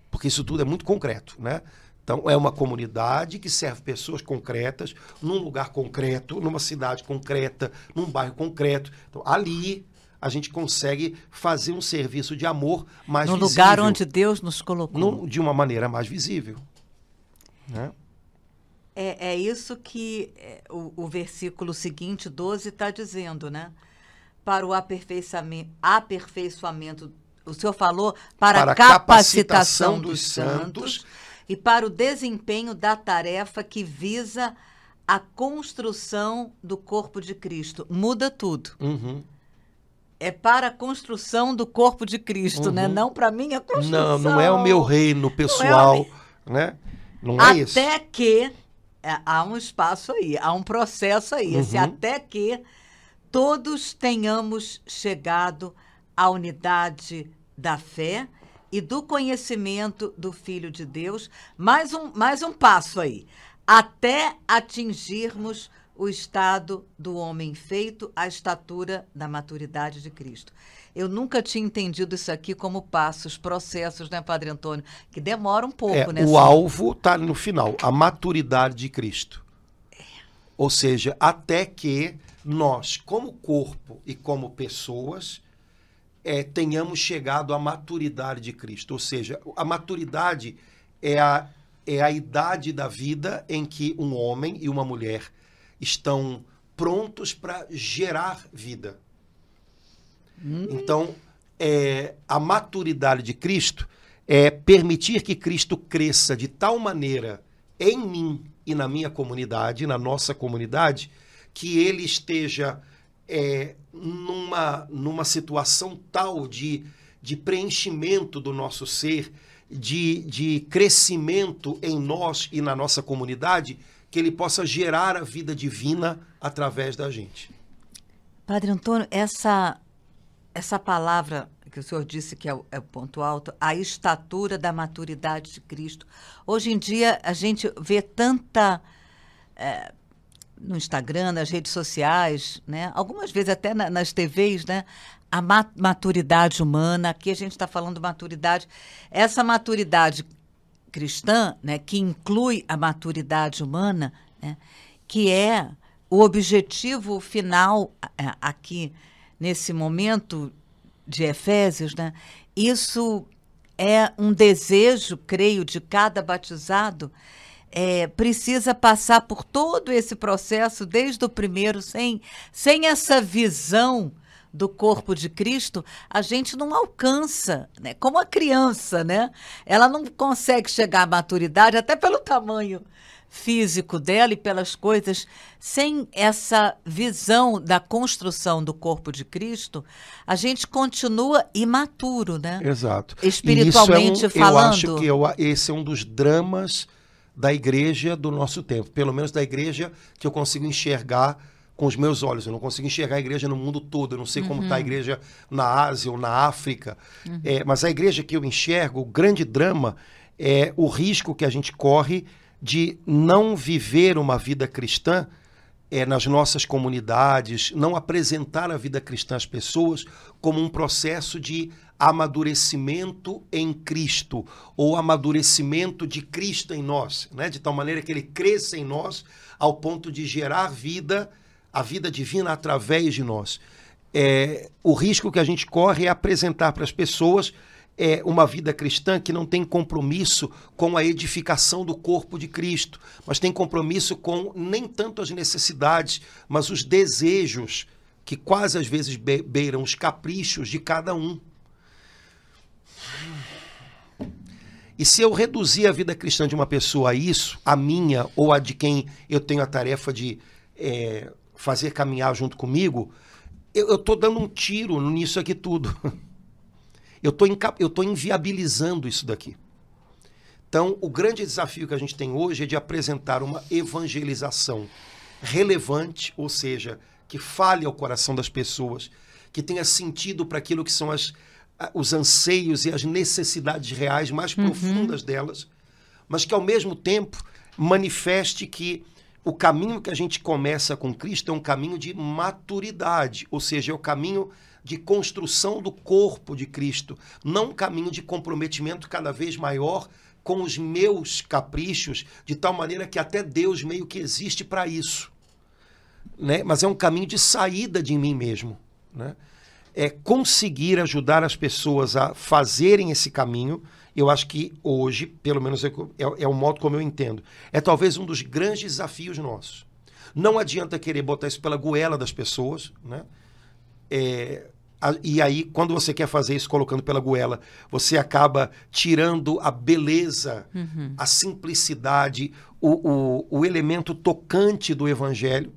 Porque isso tudo é muito concreto, né? Então, é uma comunidade que serve pessoas concretas, num lugar concreto, numa cidade concreta, num bairro concreto. Então, ali a gente consegue fazer um serviço de amor mais no visível. No lugar onde Deus nos colocou. No, de uma maneira mais visível. Né? É, é isso que é, o, o versículo seguinte, 12, está dizendo, né? Para o aperfeiçoamento, aperfeiçoamento o senhor falou, para, para a capacitação, capacitação dos, dos santos, santos e para o desempenho da tarefa que visa a construção do corpo de Cristo. Muda tudo. Uhum é para a construção do corpo de Cristo, né? uhum. né? Não para minha construção. Não, não é o meu reino pessoal, não é né? Não é até isso. Até que é, há um espaço aí, há um processo aí, uhum. esse até que todos tenhamos chegado à unidade da fé e do conhecimento do Filho de Deus. Mais um, mais um passo aí, até atingirmos o estado do homem feito à estatura da maturidade de Cristo. Eu nunca tinha entendido isso aqui como passos, processos, né, Padre Antônio? Que demora um pouco, é, né? O alvo está no final, a maturidade de Cristo. É. Ou seja, até que nós, como corpo e como pessoas, é, tenhamos chegado à maturidade de Cristo. Ou seja, a maturidade é a, é a idade da vida em que um homem e uma mulher estão prontos para gerar vida. Hum. Então, é, a maturidade de Cristo é permitir que Cristo cresça de tal maneira em mim e na minha comunidade, na nossa comunidade, que ele esteja é, numa, numa situação tal de, de preenchimento do nosso ser, de, de crescimento em nós e na nossa comunidade, que ele possa gerar a vida divina através da gente. Padre Antônio, essa, essa palavra que o senhor disse que é o, é o, ponto alto, a estatura da maturidade de Cristo. Hoje em dia, a gente vê tanta. É, no Instagram, nas redes sociais, né? algumas vezes até na, nas TVs, né? a maturidade humana. Aqui a gente está falando maturidade. Essa maturidade cristã, né, que inclui a maturidade humana, né, que é o objetivo final é, aqui nesse momento de Efésios, né? Isso é um desejo, creio, de cada batizado. É, precisa passar por todo esse processo desde o primeiro, sem, sem essa visão do corpo de Cristo, a gente não alcança, né? Como a criança, né? Ela não consegue chegar à maturidade, até pelo tamanho físico dela e pelas coisas, sem essa visão da construção do corpo de Cristo, a gente continua imaturo, né? Exato. Espiritualmente é um, falando. Eu acho que eu, esse é um dos dramas da igreja do nosso tempo, pelo menos da igreja que eu consigo enxergar com os meus olhos. Eu não consigo enxergar a igreja no mundo todo. Eu não sei uhum. como está a igreja na Ásia ou na África. Uhum. É, mas a igreja que eu enxergo, o grande drama é o risco que a gente corre de não viver uma vida cristã é, nas nossas comunidades, não apresentar a vida cristã às pessoas como um processo de amadurecimento em Cristo ou amadurecimento de Cristo em nós, né? de tal maneira que ele cresça em nós ao ponto de gerar vida, a vida divina através de nós. É, o risco que a gente corre é apresentar para as pessoas é uma vida cristã que não tem compromisso com a edificação do corpo de Cristo, mas tem compromisso com nem tanto as necessidades, mas os desejos que quase às vezes beiram os caprichos de cada um. E se eu reduzir a vida cristã de uma pessoa a isso, a minha ou a de quem eu tenho a tarefa de é, fazer caminhar junto comigo, eu estou dando um tiro nisso aqui tudo. [laughs] Eu tô estou inviabilizando isso daqui. Então, o grande desafio que a gente tem hoje é de apresentar uma evangelização relevante, ou seja, que fale ao coração das pessoas, que tenha sentido para aquilo que são as, os anseios e as necessidades reais mais uhum. profundas delas, mas que ao mesmo tempo manifeste que o caminho que a gente começa com Cristo é um caminho de maturidade, ou seja, é o caminho de construção do corpo de Cristo, não um caminho de comprometimento cada vez maior com os meus caprichos, de tal maneira que até Deus meio que existe para isso. Né? Mas é um caminho de saída de mim mesmo. Né? É conseguir ajudar as pessoas a fazerem esse caminho. Eu acho que hoje, pelo menos é, é, é o modo como eu entendo, é talvez um dos grandes desafios nossos. Não adianta querer botar isso pela goela das pessoas, né? É, e aí, quando você quer fazer isso colocando pela goela, você acaba tirando a beleza, uhum. a simplicidade, o, o, o elemento tocante do evangelho.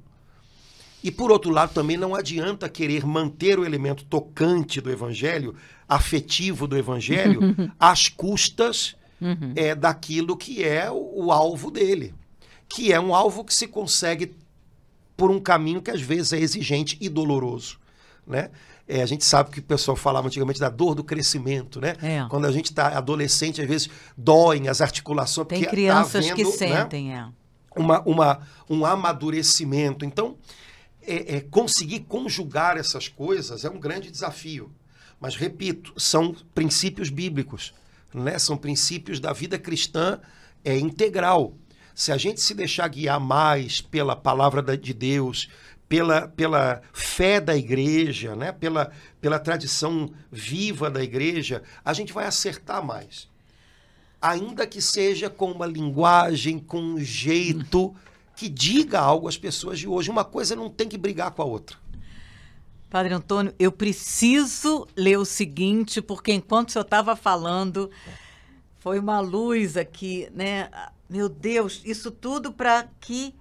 E por outro lado, também não adianta querer manter o elemento tocante do evangelho, afetivo do evangelho, [laughs] às custas uhum. é, daquilo que é o, o, alvo dele. Que é um alvo que se consegue por um caminho que às vezes é exigente e doloroso. Né? É, a gente sabe que o pessoal falava antigamente da dor do crescimento, né? É. Quando a gente está adolescente, às vezes doem as articulações. Tem tá crianças tá que né, sentem, né? é. Uma, uma, um amadurecimento. Então, é, é, conseguir conjugar essas coisas é um grande desafio. Mas, repito, são princípios bíblicos, né? são princípios da vida cristã é, integral. Se a gente se deixar guiar mais pela palavra de Deus, pela, pela fé da igreja, né? pela, pela tradição viva da igreja, a gente vai acertar mais. Ainda que seja com uma linguagem, com um jeito [laughs] que diga algo às pessoas de hoje. Uma coisa não tem que brigar com a outra. Padre Antônio, eu preciso ler o seguinte, porque enquanto o senhor estava falando, foi uma luz aqui, né? Meu Deus, isso tudo para que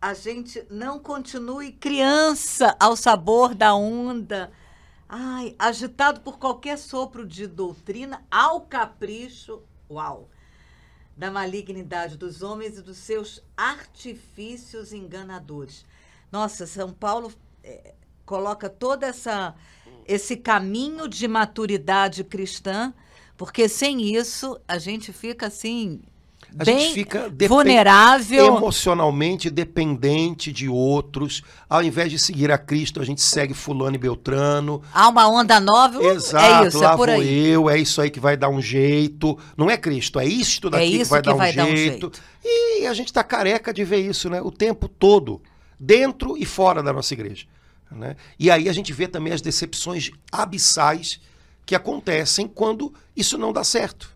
a gente não continue criança ao sabor da onda. Ai, agitado por qualquer sopro de doutrina, ao capricho, uau, da malignidade dos homens e dos seus artifícios enganadores. Nossa, São Paulo é, coloca todo essa, esse caminho de maturidade cristã, porque sem isso a gente fica assim. A bem gente fica vulnerável. emocionalmente dependente de outros. Ao invés de seguir a Cristo, a gente segue fulano e beltrano. Há uma onda nova. Exato, é isso, lá é por vou aí. eu, é isso aí que vai dar um jeito. Não é Cristo, é isto daqui que isso vai, que dar, um vai dar um jeito. jeito. E a gente está careca de ver isso, né? O tempo todo, dentro e fora da nossa igreja. Né? E aí a gente vê também as decepções abissais que acontecem quando isso não dá certo.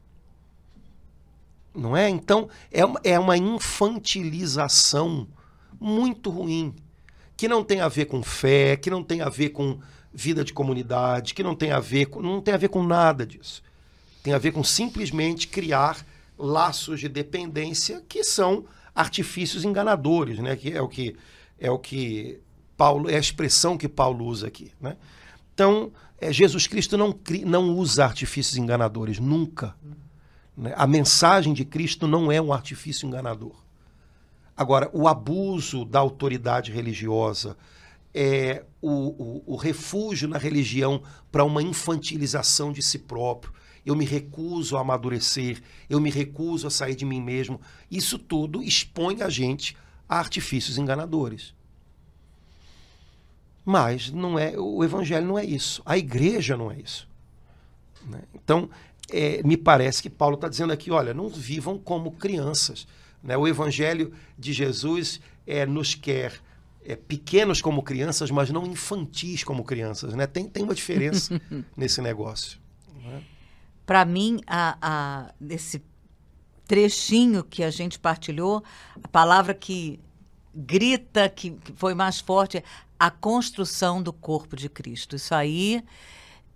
Não é? Então, é uma, é uma infantilização muito ruim, que não tem a ver com fé, que não tem a ver com vida de comunidade, que não tem a ver com, não tem a ver com nada disso. Tem a ver com simplesmente criar laços de dependência que são artifícios enganadores, né? Que é o que é o que Paulo é a expressão que Paulo usa aqui, né? Então, é, Jesus Cristo não, cri- não usa artifícios enganadores, nunca. né? A mensagem de Cristo não é um artifício enganador. Agora, o abuso da autoridade religiosa, é o, o, o refúgio na religião para uma infantilização de si próprio. Eu me recuso a amadurecer, eu me recuso a sair de mim mesmo. Isso tudo expõe a gente a artifícios enganadores. Mas não é o evangelho não é isso. A igreja não é isso. né? Então, é, me parece que Paulo está dizendo aqui, olha, não vivam como crianças. né? O evangelho de Jesus é, nos quer é, pequenos como crianças, mas não infantis como crianças. Né? Tem, tem uma diferença [laughs] nesse negócio. Para mim, a, a, nesse trechinho que a gente partilhou, a palavra que grita, que, que foi mais forte, é a construção do corpo de Cristo. Isso aí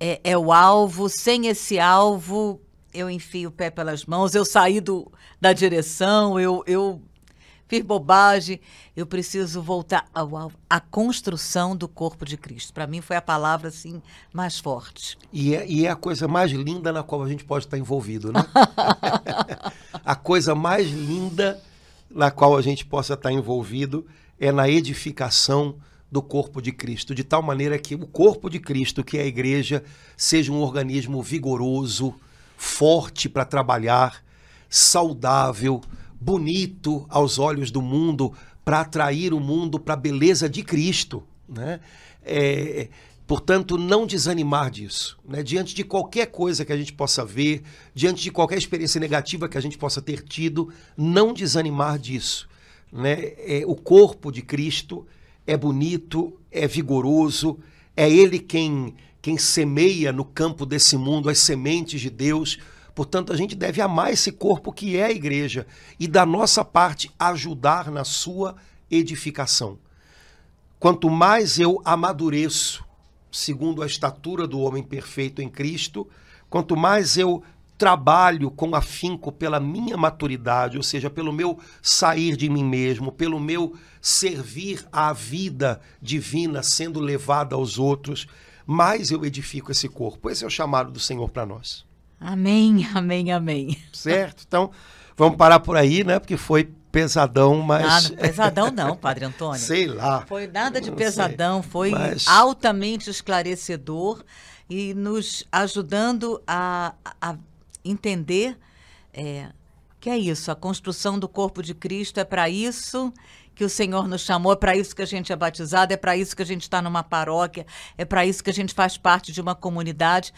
é, é o alvo. Sem esse alvo, eu enfio o pé pelas mãos, eu saí do, da direção, eu, eu fiz bobagem. Eu preciso voltar ao alvo. A construção do corpo de Cristo. Para mim, foi a palavra assim mais forte. E é, e é a coisa mais linda na qual a gente pode estar envolvido, né? [laughs] a coisa mais linda na qual a gente possa estar envolvido é na edificação do corpo de Cristo, de tal maneira que o corpo de Cristo, que é a igreja, seja um organismo vigoroso, forte para trabalhar, saudável, bonito aos olhos do mundo, para atrair o mundo para a beleza de Cristo. Né? É, portanto, não desanimar disso. Né? Diante de qualquer coisa que a gente possa ver, diante de qualquer experiência negativa que a gente possa ter tido, não desanimar disso. Né? É, o corpo de Cristo é bonito, é vigoroso, é Ele quem, quem semeia no campo desse mundo as sementes de Deus. Portanto, a gente deve amar esse corpo que é a igreja e, da nossa parte, ajudar na sua edificação. Quanto mais eu amadureço, segundo a estatura do homem perfeito em Cristo, quanto mais eu trabalho com afinco pela minha maturidade, ou seja, pelo meu sair de mim mesmo, pelo meu servir à vida divina sendo levada aos outros, mais eu edifico esse corpo. Esse é o chamado do Senhor para nós. Amém, [laughs] amém, amém. Certo? Então, vamos parar por aí, né? Porque foi pesadão, mas. Não, pesadão não, Padre Antônio. [laughs] Sei lá. Foi nada de pesadão, sei, foi mas- altamente esclarecedor e nos ajudando a, a entender é, que é isso, a construção do corpo de Cristo é para isso que o Senhor nos chamou, é para isso que a gente é batizado, é para isso que a gente está numa paróquia, é para isso que a gente faz parte de uma comunidade.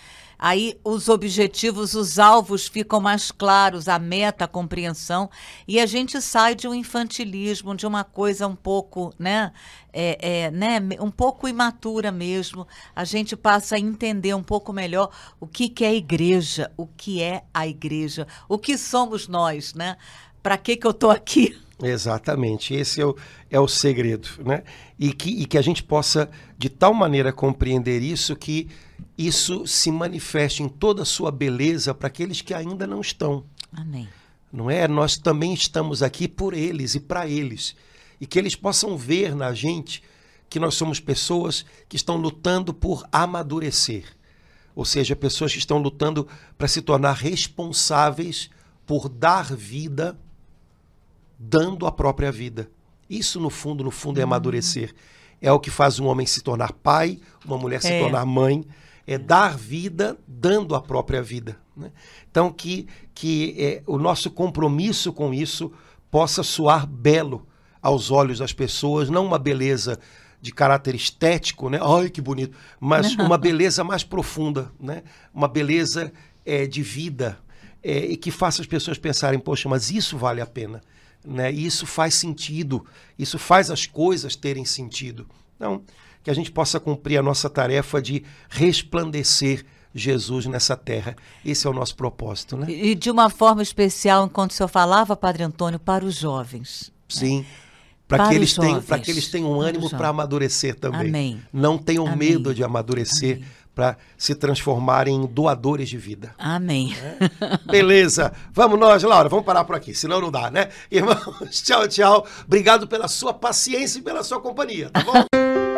Aí os objetivos, os alvos ficam mais claros, a meta, a compreensão, e a gente sai de um infantilismo, de uma coisa um pouco, né, é, é, né, um pouco imatura mesmo. A gente passa a entender um pouco melhor o que, que é a igreja, o que é a igreja, o que somos nós, né? Para que que eu tô aqui? Exatamente, esse é o, é o segredo, né? E que, e que a gente possa, de tal maneira, compreender isso que isso se manifeste em toda a sua beleza para aqueles que ainda não estão. Amém. Não é? Nós também estamos aqui por eles e para eles. E que eles possam ver na gente que nós somos pessoas que estão lutando por amadurecer. Ou seja, pessoas que estão lutando para se tornar responsáveis por dar vida dando a própria vida. Isso, no fundo, no fundo, é Uhum. amadurecer. É o que faz um homem se tornar pai, uma mulher se É. tornar mãe. É dar vida dando a própria vida. né? Então, que, que é, o nosso compromisso com isso possa soar belo aos olhos das pessoas, não uma beleza de caráter estético, né? Ai, que bonito. Mas [laughs] uma beleza mais profunda, né? Uma beleza é, de vida é, e que faça as pessoas pensarem, poxa, mas isso vale a pena, né? E Isso faz sentido, isso faz as coisas terem sentido. Então, que a gente possa cumprir a nossa tarefa de resplandecer Jesus nessa terra. Esse é o nosso propósito, né? E de uma forma especial, enquanto o senhor falava, Padre Antônio, para os jovens. Sim. Para Para que, eles tenham- pra que eles tenham Para ânimo para amadurecer também. Amém. Não tenham Amém. medo de amadurecer para se transformarem em doadores de vida. Amém. Beleza. Vamos nós, Laura. Vamos parar por aqui, senão não dá, né? Irmãos, [laughs] tchau, tchau. Obrigado pela sua paciência e pela sua companhia, tá bom?